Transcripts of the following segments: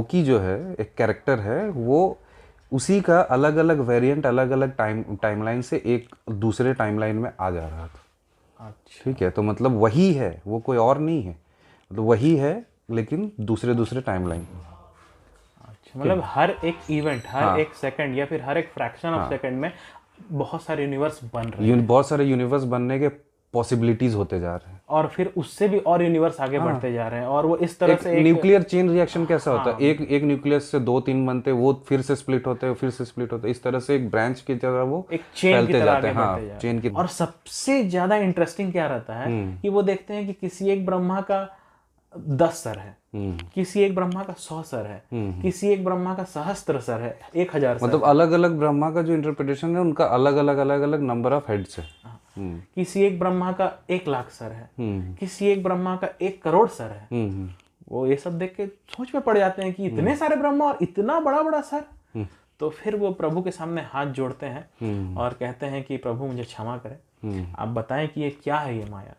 लोकी जो है एक कैरेक्टर है वो उसी का अलग अलग वेरिएंट अलग अलग टाइम टाइमलाइन से एक दूसरे टाइमलाइन में आ जा रहा था। अच्छा। ठीक है तो मतलब वही है वो कोई और नहीं है। मतलब वही है लेकिन दूसरे दूसरे टाइमलाइन अच्छा मतलब हर एक इवेंट हर हाँ। एक सेकंड या फिर हर एक फ्रैक्शन ऑफ़ सेकंड में बहुत सारे यूनिवर्स बन रहे हैं। बहुत सारे यूनिवर्स बनने के पॉसिबिलिटीज होते जा रहे हैं। और फिर उससे भी और यूनिवर्स आगे हाँ। बढ़ते जा रहे हैं और वो इस तरह एक से न्यूक्लियर चेन रिएक्शन कैसा होता है? एक एक न्यूक्लियस से दो तीन बनते वो फिर से स्प्लिट होते हैं फिर से स्प्लिट होते हैं। इस तरह से एक ब्रांच की तरह वो एक चेन की फैलते तरह जाते हैं। हाँ चेन की और सबसे ज़्यादा इंटरेस्टिंग क्या रहता है हम्म। कि वो देखते हैं कि किसी एक ब्रह्मा का दस सर है। हम्म, किसी एक ब्रह्मा का सौ सर है। किसी एक ब्रह्मा का सहस्त्र सर है एक हज़ार मतलब अलग अलग ब्रह्मा का जो इंटरप्रिटेशन है उनका अलग अलग अलग अलग नंबर ऑफ़ हेड्स है। हम्म, किसी एक ब्रह्मा का एक लाख सर है। हम्म, किसी एक ब्रह्मा का एक करोड़ सर है। हम्म, हम्म, वो ये सब देख के सोच में पड़ जाते हैं कि इतने सारे ब्रह्मा और इतना बड़ा बड़ा सर तो फिर वो प्रभु के सामने हाथ जोड़ते हैं और कहते हैं कि प्रभु मुझे क्षमा करें। हम्म। आप बताएँ कि ये क्या है ये Maya?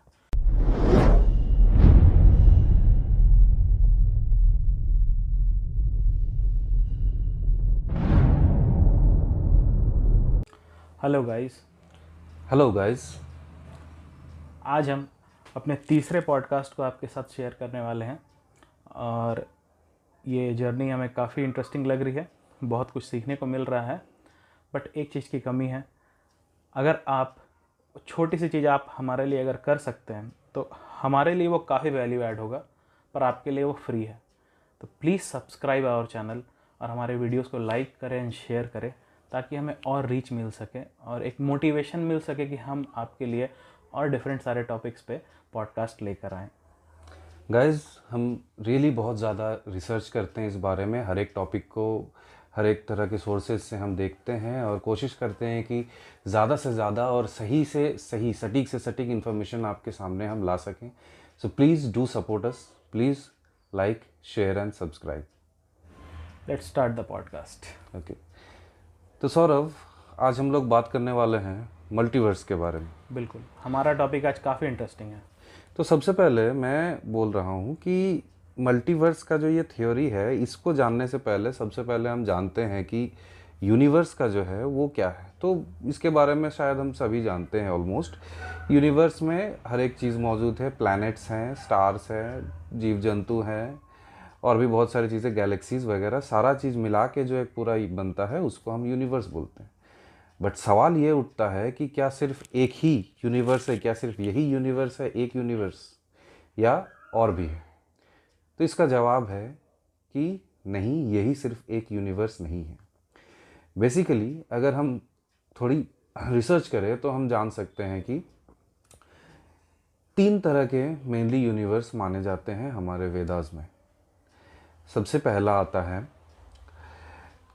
Hello guys hello guys आज हम अपने तीसरे पॉडकास्ट को आपके साथ शेयर करने वाले हैं। और ये जर्नी हमें काफ़ी इंटरेस्टिंग लग रही है। बहुत कुछ सीखने को मिल रहा है बट एक चीज़ की कमी है। अगर आप छोटी सी चीज़ आप हमारे लिए अगर कर सकते हैं तो हमारे लिए वो काफ़ी वैल्यू ऐड होगा, पर आपके लिए वो फ्री है। तो प्लीज़ सब्सक्राइब आवर चैनल और हमारे वीडियोस को लाइक करें एंड शेयर करें। ताकि हमें और रीच मिल सके और एक मोटिवेशन मिल सके कि हम आपके लिए और डिफरेंट सारे टॉपिक्स पे पॉडकास्ट लेकर आएँ। गाइज़ हम रियली बहुत ज़्यादा रिसर्च करते हैं इस बारे में। हर एक टॉपिक को हर एक तरह के सोर्सेज से हम देखते हैं और कोशिश करते हैं कि ज़्यादा से ज़्यादा और सही से सही सटीक से सटीक इन्फॉर्मेशन आपके सामने हम ला सकें। So please do support us please like share and subscribe let's start the podcast okay तो सौरभ आज हम लोग बात करने वाले हैं मल्टीवर्स के बारे में। बिल्कुल। हमारा टॉपिक आज काफ़ी इंटरेस्टिंग है। तो सबसे पहले मैं बोल रहा हूँ कि मल्टीवर्स का जो ये थ्योरी है इसको जानने से पहले सबसे पहले हम जानते हैं कि यूनिवर्स का जो है वो क्या है। तो इसके बारे में शायद हम सभी जानते हैं ऑलमोस्ट यूनिवर्स में हर एक चीज़ मौजूद है। प्लैनेट्स हैं स्टार्स हैं जीव जंतु हैं और भी बहुत सारी चीज़ें गैलेक्सीज वगैरह, सारा चीज़ मिला के जो एक पूरा बनता है, उसको हम यूनिवर्स बोलते हैं। बट सवाल ये उठता है कि क्या सिर्फ़ एक ही यूनिवर्स है, क्या सिर्फ़ यही यूनिवर्स है, एक यूनिवर्स या और भी है? तो इसका जवाब है कि नहीं, यही सिर्फ़ एक यूनिवर्स नहीं है। बेसिकली अगर हम थोड़ी रिसर्च करें तो हम जान सकते हैं कि तीन तरह के मेनली यूनिवर्स माने जाते हैं हमारे वेदास में। सबसे पहला आता है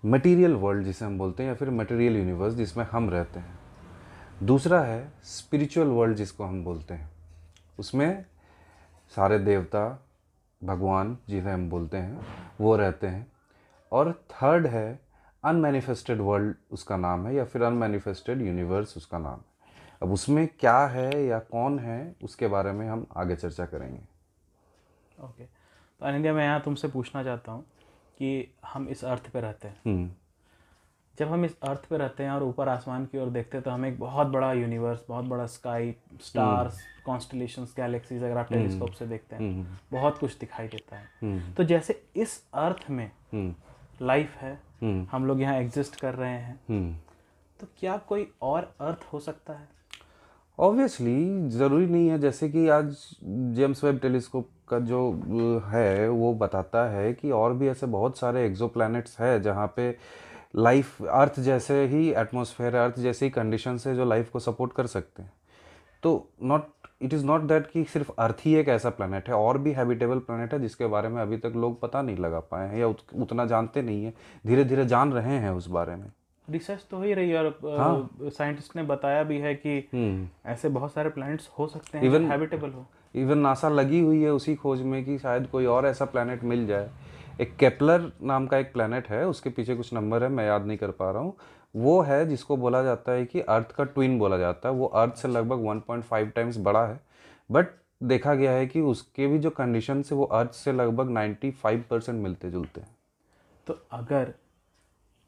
मटेरियल वर्ल्ड जिसे हम बोलते हैं या फिर मटेरियल यूनिवर्स जिसमें हम रहते हैं। दूसरा है स्पिरिचुअल वर्ल्ड जिसको हम बोलते हैं। उसमें सारे देवता, भगवान जिन्हें हम बोलते हैं, वो रहते हैं। और थर्ड है अनमैनिफेस्टेड वर्ल्ड उसका नाम है या फिर अनमैनिफेस्टेड यूनिवर्स उसका नाम है। अब उसमें क्या है या कौन है, उसके बारे में हम आगे चर्चा करेंगे। ओके तो अनिंदिया मैं यहाँ तुमसे पूछना चाहता हूँ कि हम इस अर्थ पे रहते हैं। हम्म। जब हम इस अर्थ पे रहते हैं और ऊपर आसमान की ओर देखते हैं तो हमें एक बहुत बड़ा यूनिवर्स बहुत बड़ा स्काई स्टार्स कॉन्स्टलेशंस गैलेक्सीज अगर आप टेलीस्कोप से देखते हैं हम्म। बहुत कुछ दिखाई देता है। हम्म। तो जैसे इस अर्थ में हम्म। लाइफ है हम्म। हम लोग यहाँ एग्जिस्ट कर रहे हैं हम्म। तो क्या कोई और अर्थ हो सकता है? ऑब्वियसली ज़रूरी नहीं है जैसे कि आज जेम्स वेब टेलीस्कोप का जो है वो बताता है कि और भी ऐसे बहुत सारे एक्सो है जहाँ पे लाइफ अर्थ जैसे ही एटमोसफेयर अर्थ जैसे ही कंडीशन है जो लाइफ को सपोर्ट कर सकते हैं। तो not it is not that कि सिर्फ़ अर्थ ही एक ऐसा प्लानट है और भी हैबिटेबल प्लानट है जिसके बारे में अभी तक लोग पता नहीं लगा पाए हैं या उत, उतना जानते नहीं है धीरे धीरे जान रहे हैं उस बारे में। रिसर्च तो हो ही रही है और साइंटिस्ट ने बताया भी है कि हम्म। ऐसे बहुत सारे प्लैनेट्स हो सकते हैं इवन हैबिटेबल हो। इवन नासा लगी हुई है उसी खोज में कि शायद कोई और ऐसा प्लानट मिल जाए। एक केपलर नाम का एक प्लैनेट है उसके पीछे कुछ नंबर है मैं याद नहीं कर पा रहा हूँ। वो है जिसको बोला जाता है कि अर्थ का ट्विन बोला जाता है। वो अर्थ से लगभग 1.5 टाइम्स बड़ा है। बट देखा गया है कि उसके भी जो कंडीशन है वो अर्थ से लगभग 95 परसेंट मिलते जुलते हैं। तो अगर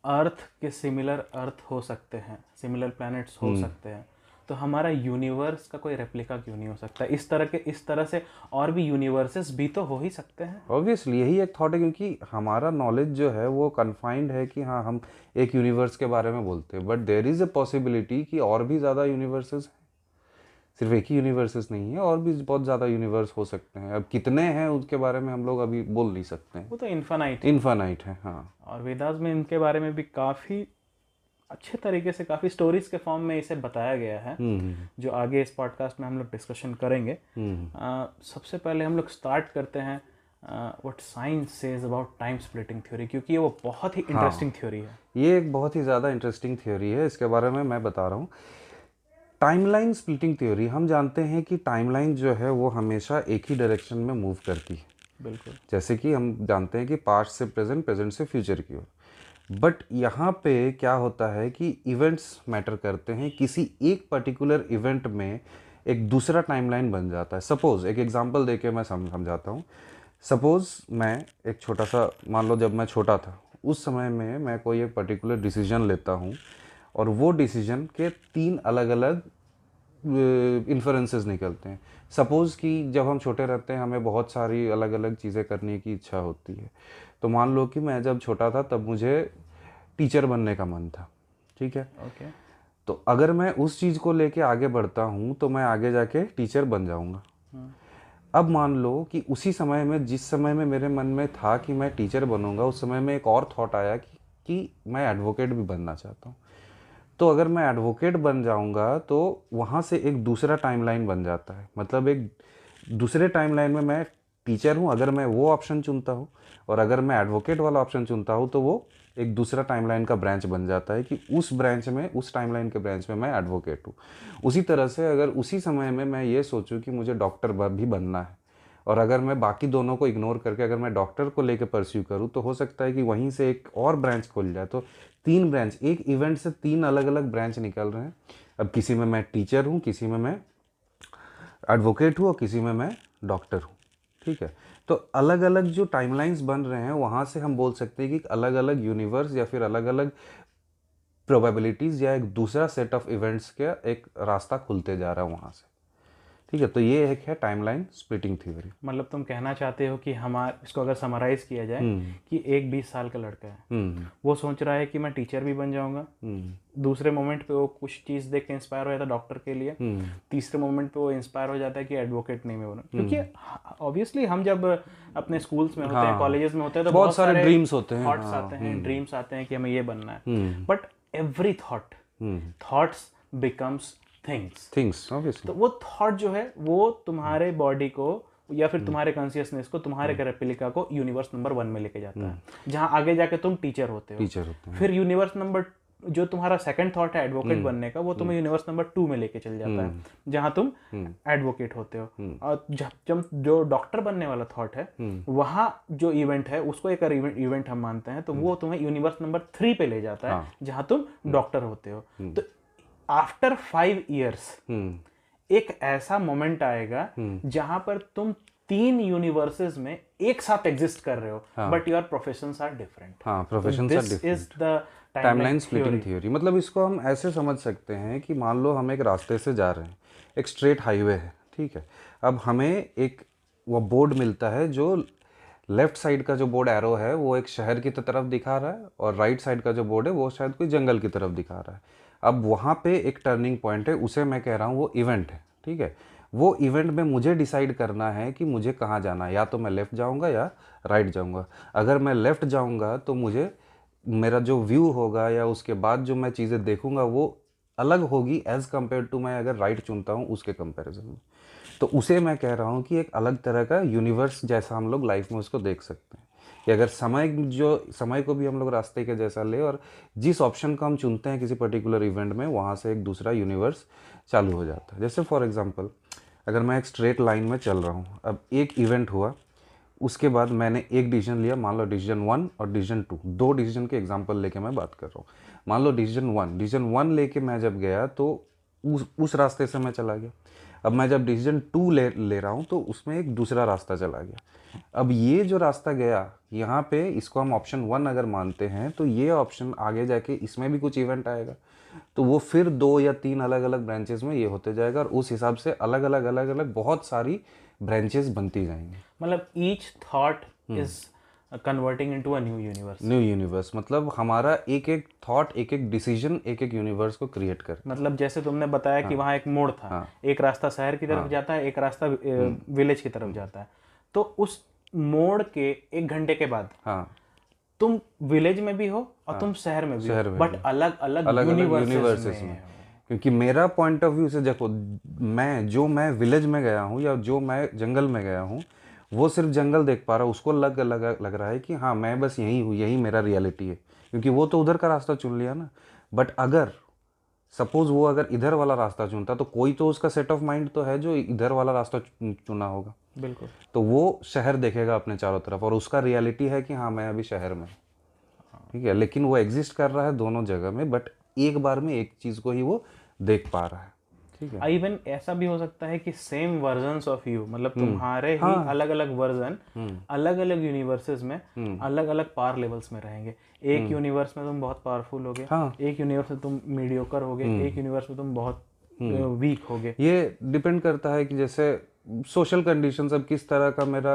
अर्थ के सिमिलर अर्थ हो सकते हैं सिमिलर प्लैनेट्स हो सकते हैं तो हमारा यूनिवर्स का कोई रेप्लिका क्यों नहीं हो सकता? इस तरह के इस तरह से और भी यूनिवर्सेस भी तो हो ही सकते हैं। ऑब्वियसली यही एक थॉट है क्योंकि हमारा नॉलेज जो है वो कन्फाइंड है कि हाँ हम एक यूनिवर्स के बारे में बोलते हैं। But there is a possibility कि और भी ज़्यादा यूनिवर्सेस हैं। सिर्फ़ एक ही यूनिवर्सेस नहीं है और भी बहुत ज़्यादा यूनिवर्स हो सकते हैं। अब कितने हैं उसके बारे में हम लोग अभी बोल नहीं सकते हैं। वो तो इन्फानाइट इन्फानाइट है हाँ। और वेदास में इनके बारे में भी काफ़ी अच्छे तरीके से काफ़ी स्टोरीज के फॉर्म में इसे बताया गया है हम्म जो आगे इस पॉडकास्ट में हम लोग डिस्कशन करेंगे। हम्म आ, सबसे पहले हम लोग स्टार्ट करते हैं what science says about time splitting theory क्योंकि ये वो बहुत ही इंटरेस्टिंग थ्योरी है। ये एक बहुत ही ज़्यादा इंटरेस्टिंग थ्योरी है इसके बारे में मैं बता रहा हूँ। टाइमलाइन स्प्लिटिंग थ्योरी हम जानते हैं कि टाइमलाइन जो है वो हमेशा एक ही डायरेक्शन में मूव करती है। बिल्कुल। जैसे कि हम जानते हैं कि पास्ट से प्रेजेंट प्रेजेंट से फ्यूचर की ओर। बट यहाँ पे क्या होता है कि इवेंट्स मैटर करते हैं। किसी एक पर्टिकुलर इवेंट में एक दूसरा टाइमलाइन बन जाता है। सपोज़ एक एग्जांपल दे के मैं समझाता हूँ। सपोज़ मैं एक छोटा सा, मान लो जब मैं छोटा था, उस समय में मैं कोई एक पर्टिकुलर डिसीज़न लेता हूँ और वो डिसीज़न के तीन अलग अलग इन्फ्लुएंसेस निकलते हैं। सपोज़ कि जब हम छोटे रहते हैं, हमें बहुत सारी अलग अलग चीज़ें करने की इच्छा होती है। तो मान लो कि मैं जब छोटा था तब मुझे टीचर बनने का मन था ठीक है? ओके। तो अगर मैं उस चीज़ को लेके आगे बढ़ता हूँ तो मैं आगे जाके टीचर बन जाऊँगा। अब मान लो कि उसी समय में जिस समय में मेरे मन में था कि मैं टीचर बनूँगा उस समय में एक और थॉट आया कि, कि मैं एडवोकेट भी बनना चाहता हूँ। तो अगर मैं एडवोकेट बन जाऊँगा तो वहाँ से एक दूसरा टाइमलाइन बन जाता है। मतलब एक दूसरे टाइमलाइन में मैं टीचर हूँ, अगर मैं वो ऑप्शन चुनता हूँ और अगर मैं एडवोकेट वाला ऑप्शन चुनता हूँ तो वो एक दूसरा टाइमलाइन का ब्रांच बन जाता है कि उस ब्रांच में, उस टाइमलाइन के ब्रांच में मैं एडवोकेट हूँ। उसी तरह से अगर उसी समय में मैं ये सोचूँ कि मुझे डॉक्टर भी बनना है और अगर मैं बाकी दोनों को इग्नोर करके अगर मैं डॉक्टर को लेकर परस्यू करूँ तो हो सकता है कि वहीं से एक और ब्रांच खुल जाए। तो तीन ब्रांच एक इवेंट से तीन अलग अलग ब्रांच निकल रहे हैं। अब किसी में मैं टीचर हूँ, किसी में मैं एडवोकेट हूँ और किसी में मैं डॉक्टर हूँ। ठीक है। तो अलग अलग जो टाइमलाइंस बन रहे हैं, वहाँ से हम बोल सकते हैं कि अलग अलग यूनिवर्स या फिर अलग अलग प्रोबेबिलिटीज़ या एक दूसरा सेट ऑफ़ इवेंट्स का एक रास्ता खुलते जा रहा है वहाँ से। ठीक है तो ये एक है टाइमलाइन स्प्लिटिंग थ्योरी मतलब तुम कहना चाहते हो कि हमार इसको अगर समराइज किया जाए कि एक बीस साल का लड़का है। हम्म। वो सोच रहा है कि मैं टीचर भी बन जाऊँगा। हम्म। दूसरे मोमेंट पे वो कुछ चीज़ देख के इंस्पायर हो जाता है डॉक्टर के लिए। हम्म। तीसरे मोमेंट पे वो इंस्पायर हो जाता है कि एडवोकेट नहीं मैं बना। क्योंकि ऑब्वियसली हम जब अपने स्कूल्स में होते हैं कॉलेजेस में होते हैं तो बहुत सारे ड्रीम्स होते हैं, थॉट्स आते हैं ड्रीम्स आते हैं कि हमें ये बनना है। हम्म। But every thought hmm. Thoughts becomes things things obviously तो वो थॉट जो है वो तुम्हारे बॉडी को या फिर तुम्हारे कॉन्शियसनेस को तुम्हारे रेप्लिका को यूनिवर्स नंबर वन में लेके जाता है। जहाँ आगे जाके तुम टीचर होते हो। टीचर होते हैं। फिर यूनिवर्स नंबर जो तुम्हारा सेकंड थॉट है एडवोकेट बनने का वो तुम्हें यूनिवर्स नंबर टू में लेके चल जाता है जहाँ तुम एडवोकेट होते हो। और जब जब जो डॉक्टर बनने वाला थॉट है वहाँ जो इवेंट है उसको एक इवेंट हम मानते हैं तो वो तुम्हें यूनिवर्स नंबर थ्री पे ले जाता है जहाँ तुम डॉक्टर होते हो। तो आफ्टर फाइव ईयर्स हम्म। एक ऐसा मोमेंट आएगा जहाँ पर तुम तीन यूनिवर्सेस में एक साथ एग्जिस्ट कर रहे हो but your profession are different हाँ profession is the timeline splitting theory मतलब इसको हम ऐसे समझ सकते हैं कि मान लो हम एक रास्ते से जा रहे हैं एक स्ट्रेट हाईवे है ठीक है? अब हमें एक वो बोर्ड मिलता है जो लेफ़्ट साइड का जो बोर्ड एरो है वो एक शहर की तरफ़ दिखा रहा है और राइट साइड का जो बोर्ड है वो शायद कोई जंगल की तरफ़ दिखा रहा है। अब वहाँ पे एक टर्निंग पॉइंट है, उसे मैं कह रहा हूँ वो इवेंट है, ठीक है? वो इवेंट में मुझे डिसाइड करना है कि मुझे कहाँ जाना है, या तो मैं लेफ़्ट जाऊँगा या राइट जाऊँगा। अगर मैं लेफ़्ट जाऊँगा तो मुझे मेरा जो व्यू होगा या उसके बाद जो मैं चीज़ें देखूँगा वो अलग होगी एज़ कंपेयर टू मैं अगर राइट चुनता हूँ उसके कंपैरिजन में। तो उसे मैं कह रहा हूँ कि एक अलग तरह का यूनिवर्स जैसा हम लोग लाइफ में उसको देख सकते हैं। कि अगर समय जो, समय को भी हम लोग रास्ते के जैसा ले और जिस ऑप्शन को हम चुनते हैं किसी पर्टिकुलर इवेंट में, वहाँ से एक दूसरा यूनिवर्स चालू हो जाता है। जैसे फॉर एग्जांपल अगर मैं एक स्ट्रेट लाइन में चल रहा हूँ, अब एक इवेंट हुआ, उसके बाद मैंने एक डिसीज़न लिया, मान लो डिसीज़न वन और डिसीज़न टू दो डिसीज़न के एग्जांपल लेके मैं बात कर रहा हूँ। मान लो डिसीज़न वन डिसीज़न वन लेके मैं जब गया तो उस उस रास्ते से मैं चला गया। अब मैं जब डिसीज़न टू ले ले रहा हूँ तो उसमें एक दूसरा रास्ता चला गया। अब ये जो रास्ता गया यहाँ पे इसको हम ऑप्शन वन अगर मानते हैं तो ये ऑप्शन आगे जाके इसमें भी कुछ इवेंट आएगा। तो वो फिर दो या तीन अलग अलग ब्रांचेस में ये होते जाएगा और उस हिसाब से अलग अलग अलग अलग बहुत सारी ब्रांचेस बनती जाएँगी। मतलब each thought is converting into a new universe new universe मतलब हमारा एक एक थॉट एक एक डिसीज़न एक एक यूनिवर्स को क्रिएट कर मतलब जैसे तुमने बताया हाँ, कि वहाँ एक मोड़ था। हाँ, एक रास्ता शहर की तरफ़ हाँ, जाता है एक रास्ता विलेज की तरफ़ जाता है। तो उस मोड़ के एक घंटे के बाद हाँ। तुम विलेज में भी हो और तुम शहर में भी शहर हो। बट अलग अलग अलग यूनिवर्सेस में में। क्योंकि मेरा पॉइंट ऑफ़ व्यू से देखो मैं जो मैं विलेज में गया हूँ या जो मैं जंगल में गया हूँ वो सिर्फ़ जंगल देख पा रहा हूँ उसको लग लग लग रहा है कि हाँ मैं बस यहीं हूँ यही मेरा रियलिटी है। क्योंकि वो तो उधर का रास्ता चुन लिया ना। बट अगर सपोज़ वो अगर इधर वाला रास्ता चुनता तो कोई तो उसका सेट ऑफ़ माइंड तो है जो इधर वाला रास्ता चुना होगा। बिल्कुल। तो वो शहर देखेगा अपने चारों तरफ़ और उसका रियलिटी है कि हाँ मैं अभी शहर में ठीक है लेकिन वो एग्जिस्ट कर रहा है दोनों जगह में बट एक बार में एक चीज़ को ही वो देख पा रहा है। ठीक है। इवन ऐसा भी हो सकता है कि सेम वर्जन ऑफ़ यू मतलब तुम्हारे ही अलग अलग वर्जन अलग अलग यूनिवर्सेस में अलग अलग पावर लेवल्स में रहेंगे। एक यूनिवर्स में तुम बहुत पावरफुल होगे हाँ। एक यूनिवर्स में तुम मीडियोकर होगे एक यूनिवर्स में तुम बहुत वीक होगे। ये डिपेंड करता है कि जैसे सोशल कंडीशंस अब किस तरह का मेरा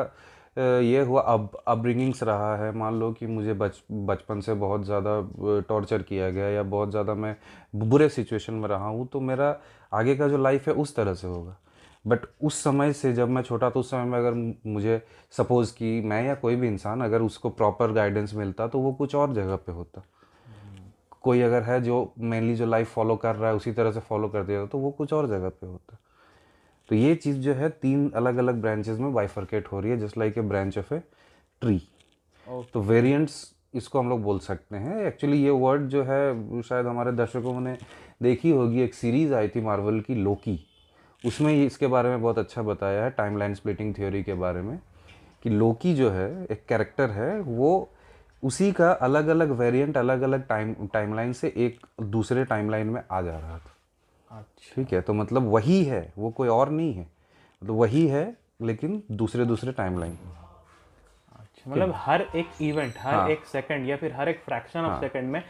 ये हुआ? अब अपब्रिंगिंग्स रहा है। मान लो कि मुझे बच, बचपन से बहुत ज़्यादा टॉर्चर किया गया या बहुत ज़्यादा मैं बुरे सिचुएशन में रहा हूँ तो मेरा आगे का जो लाइफ है उस तरह से होगा। बट उस समय से जब मैं छोटा था, उस समय में अगर मुझे सपोज़ कि मैं या कोई भी इंसान अगर उसको प्रॉपर गाइडेंस मिलता तो वो कुछ और जगह पे होता। कोई अगर है जो मेनली जो लाइफ फॉलो कर रहा है, उसी तरह से फॉलो कर दिया तो वो कुछ और जगह पे होता। तो ये चीज़ जो है तीन अलग अलग ब्रांचेस में बाइफर्केट हो रही है just like a branch of a tree तो वेरिएंट्स इसको हम लोग बोल सकते हैं। एक्चुअली ये वर्ड जो है शायद हमारे दर्शकों ने देखी होगी एक सीरीज़ आई थी मार्वल की लोकी उसमें इसके बारे में बहुत अच्छा बताया है टाइम लाइन स्प्लिटिंग थ्योरी के बारे में कि लोकी जो है एक कैरेक्टर है वो उसी का अलग अलग वेरिएंट अलग अलग टाइम टाइमलाइन से एक दूसरे टाइमलाइन में आ जा रहा था। ठीक है तो मतलब वही है वो कोई और नहीं है। मतलब वही है लेकिन दूसरे दूसरे टाइम लाइन मतलब हर एक इवेंट हर हाँ। एक सेकंड या फिर हर एक फ्रैक्शन ऑफ़ सेकंड में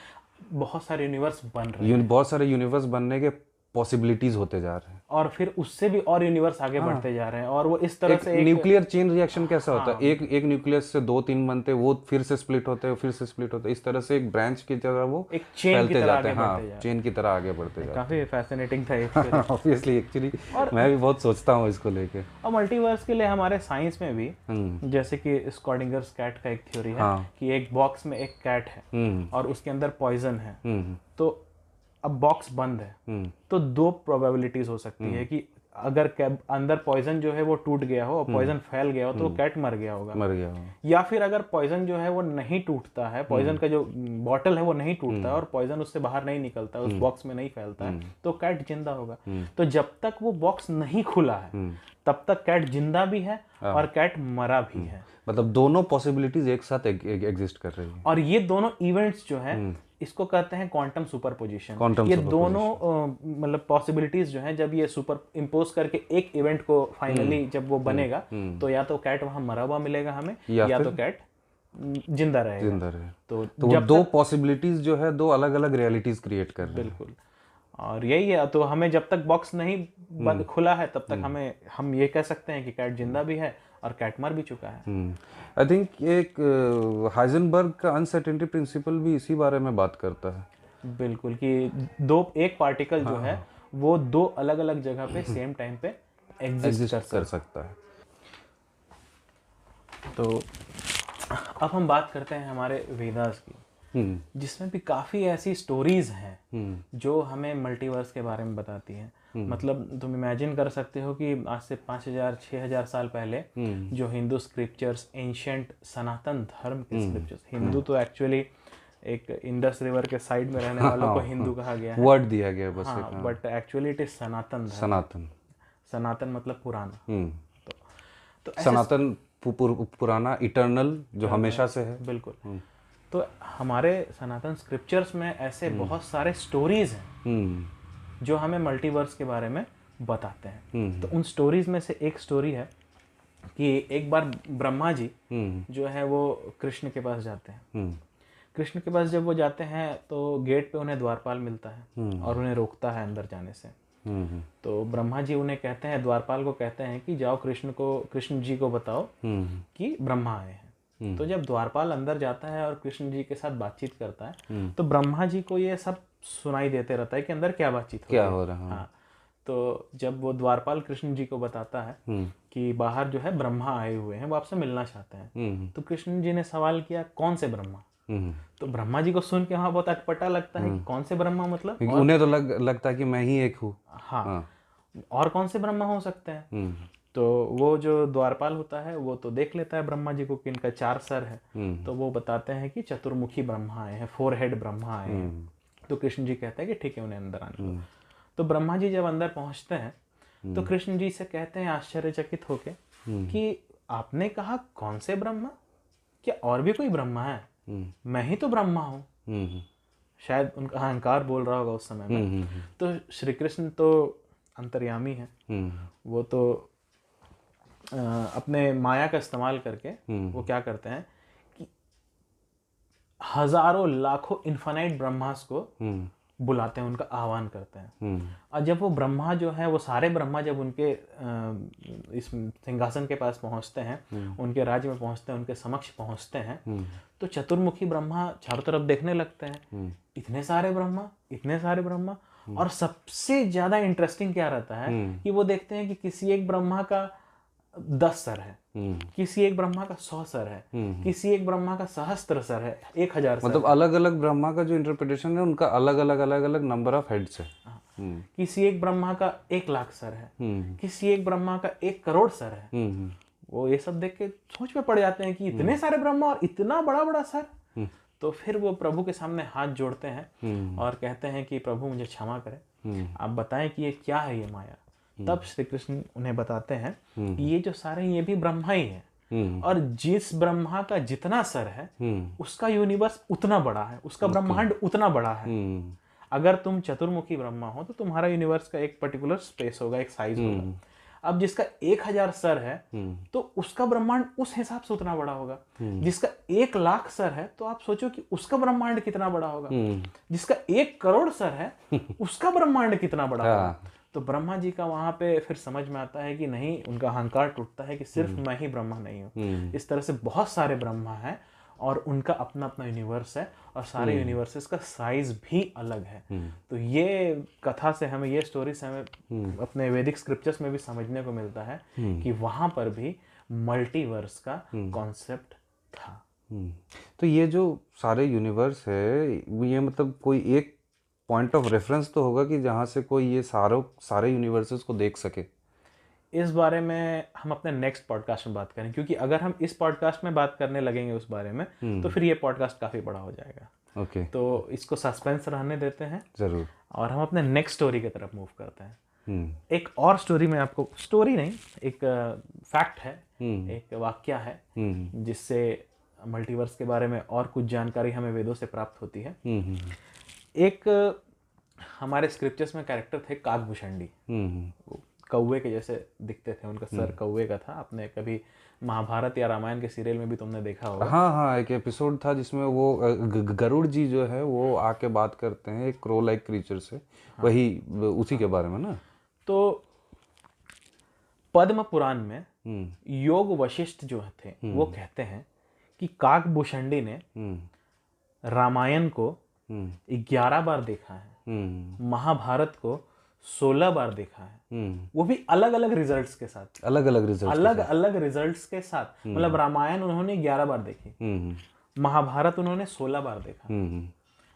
बहुत सारे यूनिवर्स बन रहे हैं। बहुत सारे यूनिवर्स बनने के पॉसिबिलिटीज होते जा रहे हैं। और फिर उससे भी और यूनिवर्स आगे हाँ, बढ़ते जा रहे हैं और वो इस तरह एक से एक न्यूक्लियर चेन रिएक्शन कैसा होता है? एक एक न्यूक्लियस से दो तीन बनते वो फिर से स्प्लिट होते हैं फिर से स्प्लिट होते हैं। इस तरह से एक ब्रांच की तरह वो एक चेन की तरह जाते हैं। हाँ चेन की तरह आगे बढ़ते जाते काफ़ी फैसिनेटिंग था ऑब्वियसली एक्चुअली मैं भी बहुत सोचता हूँ इसको लेके। और मल्टीवर्स के लिए हमारे साइंस में भी हम्म। जैसे कि स्कॉडिंगर्स कैट का एक थ्योरी है हाँ। कि एक बॉक्स में एक कैट है हम्म। और उसके अंदर पॉइजन है। हम्म। तो अब बॉक्स बंद है हम्म। तो दो प्रोबेबिलिटीज हो सकती है कि अगर कैब अंदर पॉइजन जो है वो टूट गया हो और पॉइजन फैल गया हो तो कैट मर गया होगा। मर गया होगा। या फिर अगर पॉइजन जो है वो नहीं टूटता है पॉइजन का जो बॉटल है वो नहीं टूटता है और पॉइजन उससे बाहर नहीं निकलता है उस बॉक्स में नहीं फैलता है तो कैट ज़िंदा होगा। तो जब तक वो बॉक्स नहीं खुला है तब तक कैट ज़िंदा भी है और कैट मरा भी है। मतलब दोनों पॉसिबिलिटीज एक साथ एग्जिस्ट कर रही है। और ये दोनों इवेंट्स जो है इसको कहते हैं क्वांटम सुपरपोजिशन Quantum ये दोनों मतलब पॉसिबिलिटीज जो हैं जब ये सुपर इम्पोज करके एक इवेंट को फाइनली जब वो बनेगा तो या तो कैट वहाँ मरा हुआ मिलेगा हमें या या, तो कैट ज़िंदा रहेगा। ज़िंदा रहे तो तो वो दो पॉसिबिलिटीज जो है दो अलग अलग रियलिटीज क्रिएट कर रहे हैं। बिल्कुल। और यही है तो हमें जब तक बॉक्स नहीं हम्म। बंद खुला है तब तक हमें हम ये कह सकते हैं कि कैट ज़िंदा भी है और कैट मर भी चुका है। आई थिंक एक हाइजनबर्ग का अनसर्टेनिटी प्रिंसिपल भी इसी बारे में बात करता है। बिल्कुल कि दो एक पार्टिकल हाँ, जो हाँ, है वो दो अलग अलग जगह पे सेम टाइम पे एग्जिस्ट कर सकता है। तो अब हम बात करते हैं हमारे वेदास की। हम्म जिसमें भी काफ़ी ऐसी स्टोरीज हैं हम्म। जो हमें मल्टीवर्स के बारे में बताती हैं। मतलब तुम इमेजिन कर सकते हो कि आज से पाँच हज़ार छः हज़ार साल पहले हम्म। जो हिंदू स्क्रिप्चर्स एंशंट सनातन धर्म के हम्म। स्क्रिप्चर्स हिंदू तो एक्चुअली एक इंडस रिवर के साइड में रहने वालों को हिंदू कहा गया है। वर्ड दिया गया बस हाँ but actually it is Sanatan Sanatan. सनातन मतलब पुराना। हम्म। तो सनातन पुराना इटर्नल जो हमेशा से है। बिल्कुल। तो हमारे सनातन स्क्रिप्चर्स में ऐसे बहुत सारे स्टोरीज हैं। हम्म। जो हमें मल्टीवर्स के बारे में बताते हैं। हम्म। तो उन स्टोरीज में से एक स्टोरी है कि एक बार ब्रह्मा जी हम्म। जो है वो कृष्ण के पास जाते हैं। हम्म। कृष्ण के पास जब वो जाते हैं तो गेट पे उन्हें द्वारपाल मिलता है हम्म। और उन्हें रोकता है अंदर जाने से। हम्म तो ब्रह्मा जी उन्हें कहते हैं द्वारपाल को कहते हैं कि जाओ कृष्ण को कृष्ण जी को बताओ हम्म। कि ब्रह्मा आए हम्म। तो जब द्वारपाल अंदर जाता है और कृष्ण जी के साथ बातचीत करता है हम्म। तो ब्रह्मा जी को ये सब सुनाई देते रहता है कि अंदर क्या बातचीत क्या हो। रहा है। हाँ। तो जब वो द्वारपाल कृष्ण जी को बताता है हम्म। कि बाहर जो है ब्रह्मा आए हुए हैं वो आपसे मिलना चाहते हैं। हम्म। तो कृष्ण जी ने सवाल किया कौन से ब्रह्मा? हम्म। तो ब्रह्मा जी को सुन के वहाँ बहुत अटपटा लगता है कौन से ब्रह्मा मतलब? उन्हें तो लग लगता है कि मैं ही एक हूँ। हाँ। हाँ। और कौन से ब्रह्मा हो सकते हैं? हम्म। तो वो जो द्वारपाल होता है वो तो देख लेता है ब्रह्मा जी को कि इनका चार सर है। हम्म। तो वो बताते हैं कि चतुर्मुखी ब्रह्मा आए हैं फोर हेड ब्रह्मा आए हैं। हम्म। तो कृष्ण जी कहते हैं कि ठीक है उन्हें अंदर आने हम्म। तो ब्रह्मा जी जब अंदर पहुँचते हैं तो कृष्ण जी से कहते हैं आश्चर्यचकित होके। कि आपने कहा कौन से ब्रह्मा? क्या और भी कोई ब्रह्मा है? मैं ही तो ब्रह्मा हूँ। शायद उनका अहंकार बोल रहा होगा उस समय में। तो श्री कृष्ण तो अंतर्यामी है। वो तो अपने माया का इस्तेमाल करके हम्म। वो क्या करते हैं कि हज़ारों लाखों इन्फानाइट ब्रह्मास को हम्म। बुलाते हैं उनका आह्वान करते हैं। हम्म। और जब वो ब्रह्मा जो है वो सारे ब्रह्मा जब उनके इस सिंहासन के पास पहुँचते हैं उनके राज्य में पहुँचते हैं उनके समक्ष पहुँचते हैं तो चतुर्मुखी ब्रह्मा चारों तरफ़ देखने लगते हैं। इतने सारे ब्रह्मा इतने सारे ब्रह्मा। और सबसे ज़्यादा इंटरेस्टिंग क्या रहता है। कि वो देखते हैं कि किसी एक ब्रह्मा का दस सर है। हम्म। किसी एक ब्रह्मा का सौ सर है। हम्म। किसी एक ब्रह्मा का सहस्त्र सर है। एक हज़ार मतलब अलग अलग ब्रह्मा का जो इंटरप्रिटेशन है उनका अलग अलग अलग अलग नंबर ऑफ़ हेड्स है। हम्म। किसी एक ब्रह्मा का एक लाख सर है। हम्म किसी एक ब्रह्मा का एक करोड़ सर है। हम्म वो ये सब देख के सोच में पड़ जाते हैं कि इतने सारे ब्रह्मा और इतना बड़ा बड़ा सर। हम्म। तो फिर वो प्रभु के सामने हाथ जोड़ते हैं हम्म। और कहते हैं कि प्रभु मुझे क्षमा करें। हम्म। आप बताएँ कि ये क्या है ये माया? तब श्री कृष्ण उन्हें बताते हैं कि ये जो सारे हैं, ये भी ब्रह्मा ही है। हम्म। और जिस ब्रह्मा का जितना सर है हम्म। उसका यूनिवर्स उतना बड़ा है उसका ब्रह्मांड उतना बड़ा है। हम्म। अगर तुम चतुर्मुखी ब्रह्मा हो तो तुम्हारा यूनिवर्स का एक पर्टिकुलर स्पेस होगा एक साइज़ होगा। अब जिसका एक हज़ार सर है हम्म। तो उसका ब्रह्मांड उस हिसाब से उतना बड़ा होगा। जिसका एक लाख सर है तो आप सोचो कि उसका ब्रह्मांड कितना बड़ा होगा। हम्म। जिसका एक करोड़ सर है उसका ब्रह्मांड कितना बड़ा होगा। हाँ। तो ब्रह्मा जी का वहाँ पे फिर समझ में आता है कि नहीं उनका अहंकार टूटता है कि सिर्फ़ मैं ही ब्रह्मा नहीं हूँ। हम्म। इस तरह से बहुत सारे ब्रह्मा हैं और उनका अपना अपना यूनिवर्स है और सारे यूनिवर्सेस का साइज़ भी अलग है। तो ये कथा से हमें ये स्टोरी से हमें अपने वैदिक स्क्रिप्चर्स में भी समझने को मिलता है कि वहाँ पर भी मल्टीवर्स का कॉन्सेप्ट था। हम्म। तो ये जो सारे यूनिवर्स है ये मतलब कोई एक पॉइंट ऑफ़ रेफरेंस तो होगा कि जहाँ से कोई ये सारों सारे यूनिवर्सेस को देख सके। इस बारे में हम अपने नेक्स्ट पॉडकास्ट में बात करें क्योंकि अगर हम इस पॉडकास्ट में बात करने लगेंगे उस बारे में तो फिर ये पॉडकास्ट काफ़ी बड़ा हो जाएगा। ओके। तो इसको सस्पेंस रहने देते हैं। ज़रूर। और हम अपने नेक्स्ट स्टोरी की तरफ़ मूव करते हैं। हम्म। एक और स्टोरी में आपको स्टोरी नहीं एक फैक्ट है। हम्म। एक वाक्य है हम्म। जिससे मल्टीवर्स के बारे में और कुछ जानकारी हमें वेदों से प्राप्त होती है। हम्म। एक हमारे स्क्रिप्चर्स में कैरेक्टर थे काकभूषणी हम्म। कौवे के जैसे दिखते थे उनका सर कौवे का था। आपने कभी महाभारत या रामायण के सीरियल में भी तुमने देखा होगा। हाँ हाँ एक एपिसोड था जिसमें वो गरुड़ जी जो है वो आके बात करते हैं एक क्रो लाइक क्रीचर से। हाँ, वही उसी के बारे में ना? तो पद्म पुराण में हम्म। योग वशिष्ठ जो थे वो कहते हैं कि काकभूषणी ने हम्म। रामायण को हम्म ग्यारह बार देखा है। हम्म। महाभारत को सोलह बार देखा है। हम्म। वो भी अलग अलग रिजल्ट्स के साथ। अलग अलग रिज़ल्ट अलग अलग रिजल्ट्स के साथ। मतलब रामायण उन्होंने ग्यारह बार देखी। हम्म। महाभारत उन्होंने सोलह बार देखा। हम्म।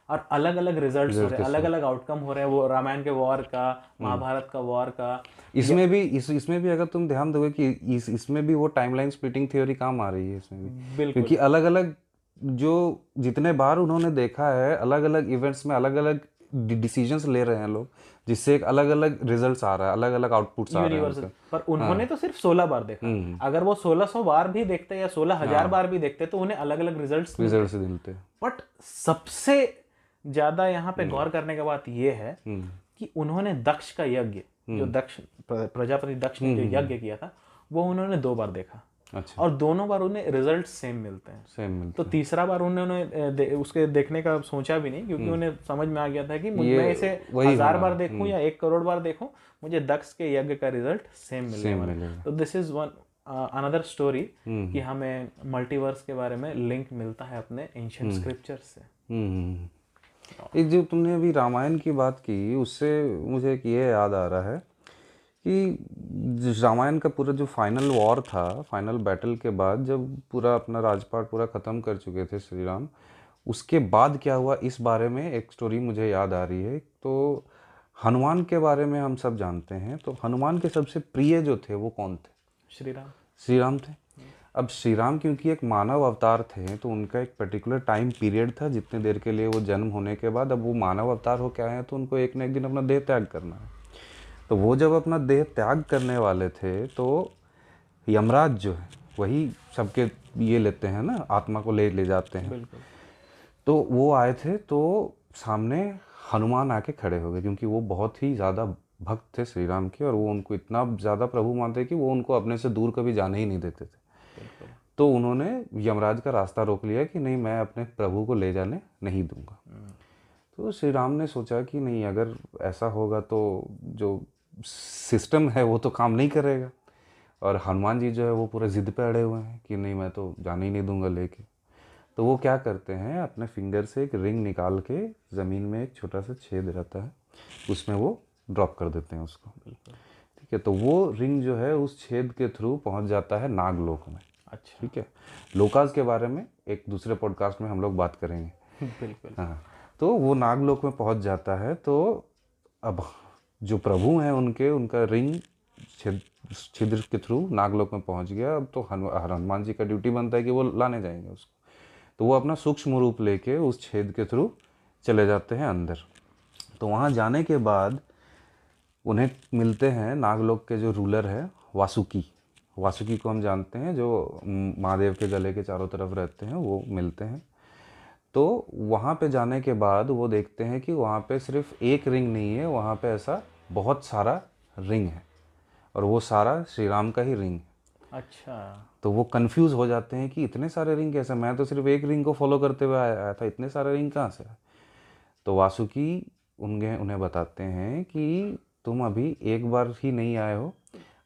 और अलग अलग रिजल्ट्स हो रहे हैं। अलग अलग आउटकम हो रहे हैं। वो रामायण के वॉर का महाभारत का वॉर का। इसमें भी इस इसमें भी अगर तुम ध्यान दोगे कि इस इसमें भी वो टाइमलाइन स्प्लिटिंग थ्योरी काम आ रही है इसमें भी। क्योंकि अलग अलग जो जितने बार उन्होंने देखा है अलग अलग इवेंट्स में अलग अलग डिसीजंस ले रहे हैं लोग जिससे एक अलग अलग रिजल्ट्स आ रहा है अलग अलग आउटपुट्स आ रहे हैं पर उन्होंने हाँ। तो सिर्फ़ सोलह बार देखा। हम्म। अगर वो सोलह सौ बार भी देखते या सोलह हज़ार बार भी देखते तो उन्हें अलग अलग रिजल्ट्स रिज़ल्ट से मिलते। हैं बट सबसे ज़्यादा यहाँ पे गौर करने की बात ये है हम्म। कि उन्होंने दक्ष का यज्ञ जो दक्ष प्रजापति दक्ष ने जो यज्ञ किया था वो उन्होंने दो बार देखा। अच्छा। और दोनों बार उन्हें रिज़ल्ट सेम मिलते हैं। सेम मिलता तो तीसरा बार उन्होंने दे, उसके देखने का सोचा भी नहीं क्योंकि उन्हें समझ में आ गया था कि मुझ- मैं इसे हज़ार बार देखूँ या एक करोड़ बार देखूँ मुझे दक्ष के यज्ञ का रिज़ल्ट सेम है। मिलेगा। तो this is one another story hmm, कि हमें मल्टीवर्स के बारे में लिंक मिलता है अपने एंशियंट स्क्रिप्चर से। हम्म एक जो तुमने अभी रामायण की बात की उससे मुझे एक ये याद आ रहा है कि रामायण का पूरा जो फाइनल वॉर था फाइनल बैटल के बाद जब पूरा अपना राजपाट पूरा ख़त्म कर चुके थे श्री राम उसके बाद क्या हुआ? इस बारे में एक स्टोरी मुझे याद आ रही है। तो हनुमान के बारे में हम सब जानते हैं। तो हनुमान के सबसे प्रिय जो थे वो कौन थे? श्री राम श्री राम थे। अब श्री राम क्योंकि एक मानव अवतार थे तो उनका एक पर्टिकुलर टाइम पीरियड था। जितने देर के लिए वो जन्म होने के बाद अब वो मानव अवतार हो क्या है तो उनको एक ना एक दिन अपना देह त्याग करना है। तो वो जब अपना देह त्याग करने वाले थे तो यमराज जो है वही सबके ये लेते हैं ना आत्मा को ले ले जाते हैं। तो वो आए थे तो सामने हनुमान आके खड़े हो गए क्योंकि वो बहुत ही ज़्यादा भक्त थे श्री राम के और वो उनको इतना ज़्यादा प्रभु मानते कि वो उनको अपने से दूर कभी जाने ही नहीं देते थे। तो उन्होंने यमराज का रास्ता रोक लिया कि नहीं मैं अपने प्रभु को ले जाने नहीं दूँगा। तो श्री राम ने सोचा कि नहीं अगर ऐसा होगा तो जो सिस्टम है वो तो काम नहीं करेगा। और हनुमान जी जो है वो पूरा जिद पे अड़े हुए हैं कि नहीं मैं तो जाने ही नहीं दूँगा लेके। तो वो क्या करते हैं अपने फिंगर से एक रिंग निकाल के ज़मीन में एक छोटा सा छेद रहता है उसमें वो ड्रॉप कर देते हैं उसको। ठीक है तो वो रिंग जो है उस छेद के थ्रू पहुँच जाता है नागलोक में। अच्छा। ठीक है लोकाज के बारे में एक दूसरे पॉडकास्ट में हम लोग बात करेंगे। बिल्कुल। हाँ तो वो नागलोक में पहुँच जाता है तो अब जो प्रभु हैं उनके, उनका रिंग छिद, छिद्र के थ्रू नागलोक में पहुँच गया। अब तो हनु- हनुमान जी का ड्यूटी बनता है कि वो लाने जाएँगे उसको। तो वो अपना सूक्ष्म रूप लेके उस छेद के थ्रू चले जाते हैं अंदर। तो वहाँ जाने के बाद उन्हें मिलते हैं नागलोक के जो रूलर है, वासुकी। वासुकी को हम जानते हैं, जो महादेव के गले के चारों तरफ़ रहते हैं, वो मिलते हैं। तो वहाँ पे जाने के बाद वो देखते हैं कि वहाँ पे सिर्फ़ एक रिंग नहीं है वहाँ पे ऐसा बहुत सारा रिंग है और वो सारा श्री राम का ही रिंग है। अच्छा। तो वो कंफ्यूज हो जाते हैं कि इतने सारे रिंग कैसे मैं तो सिर्फ़ एक रिंग को फॉलो करते हुए आया था इतने सारे रिंग कहाँ से तो वासुकी उनके उन्हें बताते हैं कि तुम अभी एक बार ही नहीं आए हो।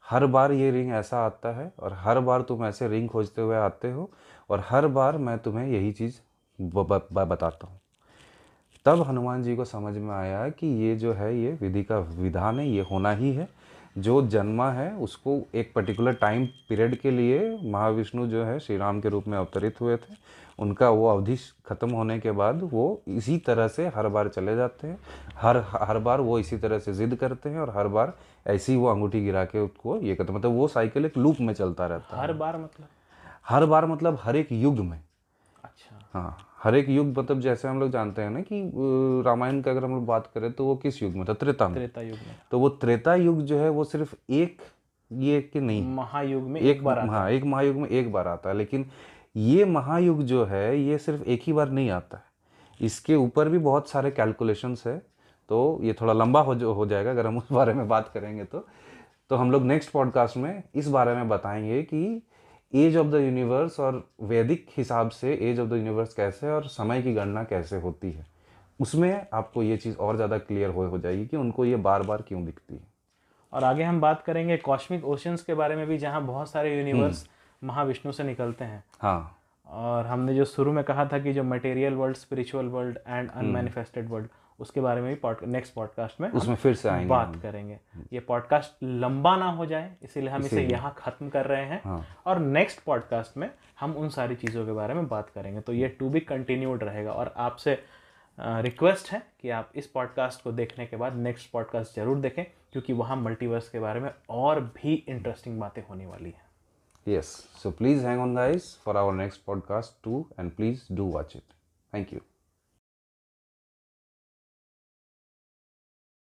हर बार ये रिंग ऐसा आता है और हर बार तुम ऐसे रिंग खोजते हुए आते हो और हर बार मैं तुम्हें यही चीज़ ब- ब- ब- बताता हूँ। तब हनुमान जी को समझ में आया कि ये जो है ये विधि का विधान है ये होना ही है। जो जन्मा है उसको एक पर्टिकुलर टाइम पीरियड के लिए महाविष्णु जो है श्री राम के रूप में अवतरित हुए थे। उनका वो अवधि खत्म होने के बाद वो इसी तरह से हर बार चले जाते हैं। हर हर बार वो इसी तरह से जिद करते हैं और हर बार ऐसी वो अंगूठी गिरा के उसको ये करते मतलब वो साइकिल एक लूप में चलता रहता है। हर बार मतलब? हर बार मतलब हर एक युग में। अच्छा। हाँ। हर एक युग मतलब जैसे हम लोग जानते हैं ना कि रामायण का अगर हम लोग बात करें तो वो किस युग में था? त्रेता में। त्रेता युग में। तो वो त्रेता युग जो है वो सिर्फ़ एक ये कि नहीं? महायुग में एक बार हाँ एक महायुग में एक बार आता है लेकिन ये महायुग जो है ये सिर्फ़ एक ही बार नहीं आता है। इसके ऊपर भी बहुत सारे कैलकुलेशंस है तो ये थोड़ा लंबा हो जो हो जाएगा अगर हम उस बारे में बात करेंगे तो। तो हम लोग नेक्स्ट पॉडकास्ट में इस बारे में बताएँगे कि एज ऑफ़ द यूनिवर्स और वैदिक हिसाब से एज ऑफ़ द यूनिवर्स कैसे है और समय की गणना कैसे होती है उसमें आपको ये चीज़ और ज़्यादा क्लियर हो हो जाएगी कि उनको ये बार बार क्यों दिखती है। और आगे हम बात करेंगे कॉस्मिक ओशंस के बारे में भी जहाँ बहुत सारे यूनिवर्स महाविष्णु से निकलते हैं। हाँ। और हमने जो शुरू में कहा था कि जो material world spiritual world and unmanifested world उसके बारे में भी नेक्स्ट पॉडकास्ट में उसमें फिर से आएँगे बात करेंगे। ये पॉडकास्ट लंबा ना हो जाए इसीलिए हम इसे यहाँ खत्म कर रहे हैं। हाँ। और नेक्स्ट पॉडकास्ट में हम उन सारी चीज़ों के बारे में बात करेंगे। तो ये टू बी कंटिन्यूड रहेगा। और आपसे रिक्वेस्ट है कि आप इस पॉडकास्ट को देखने के बाद नेक्स्ट पॉडकास्ट ज़रूर देखें क्योंकि वहाँ मल्टीवर्स के बारे में और भी इंटरेस्टिंग बातें होने वाली हैं। Yes. So please hang on, guys, for our next podcast too, and please do watch it. Thank you.